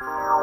Wow.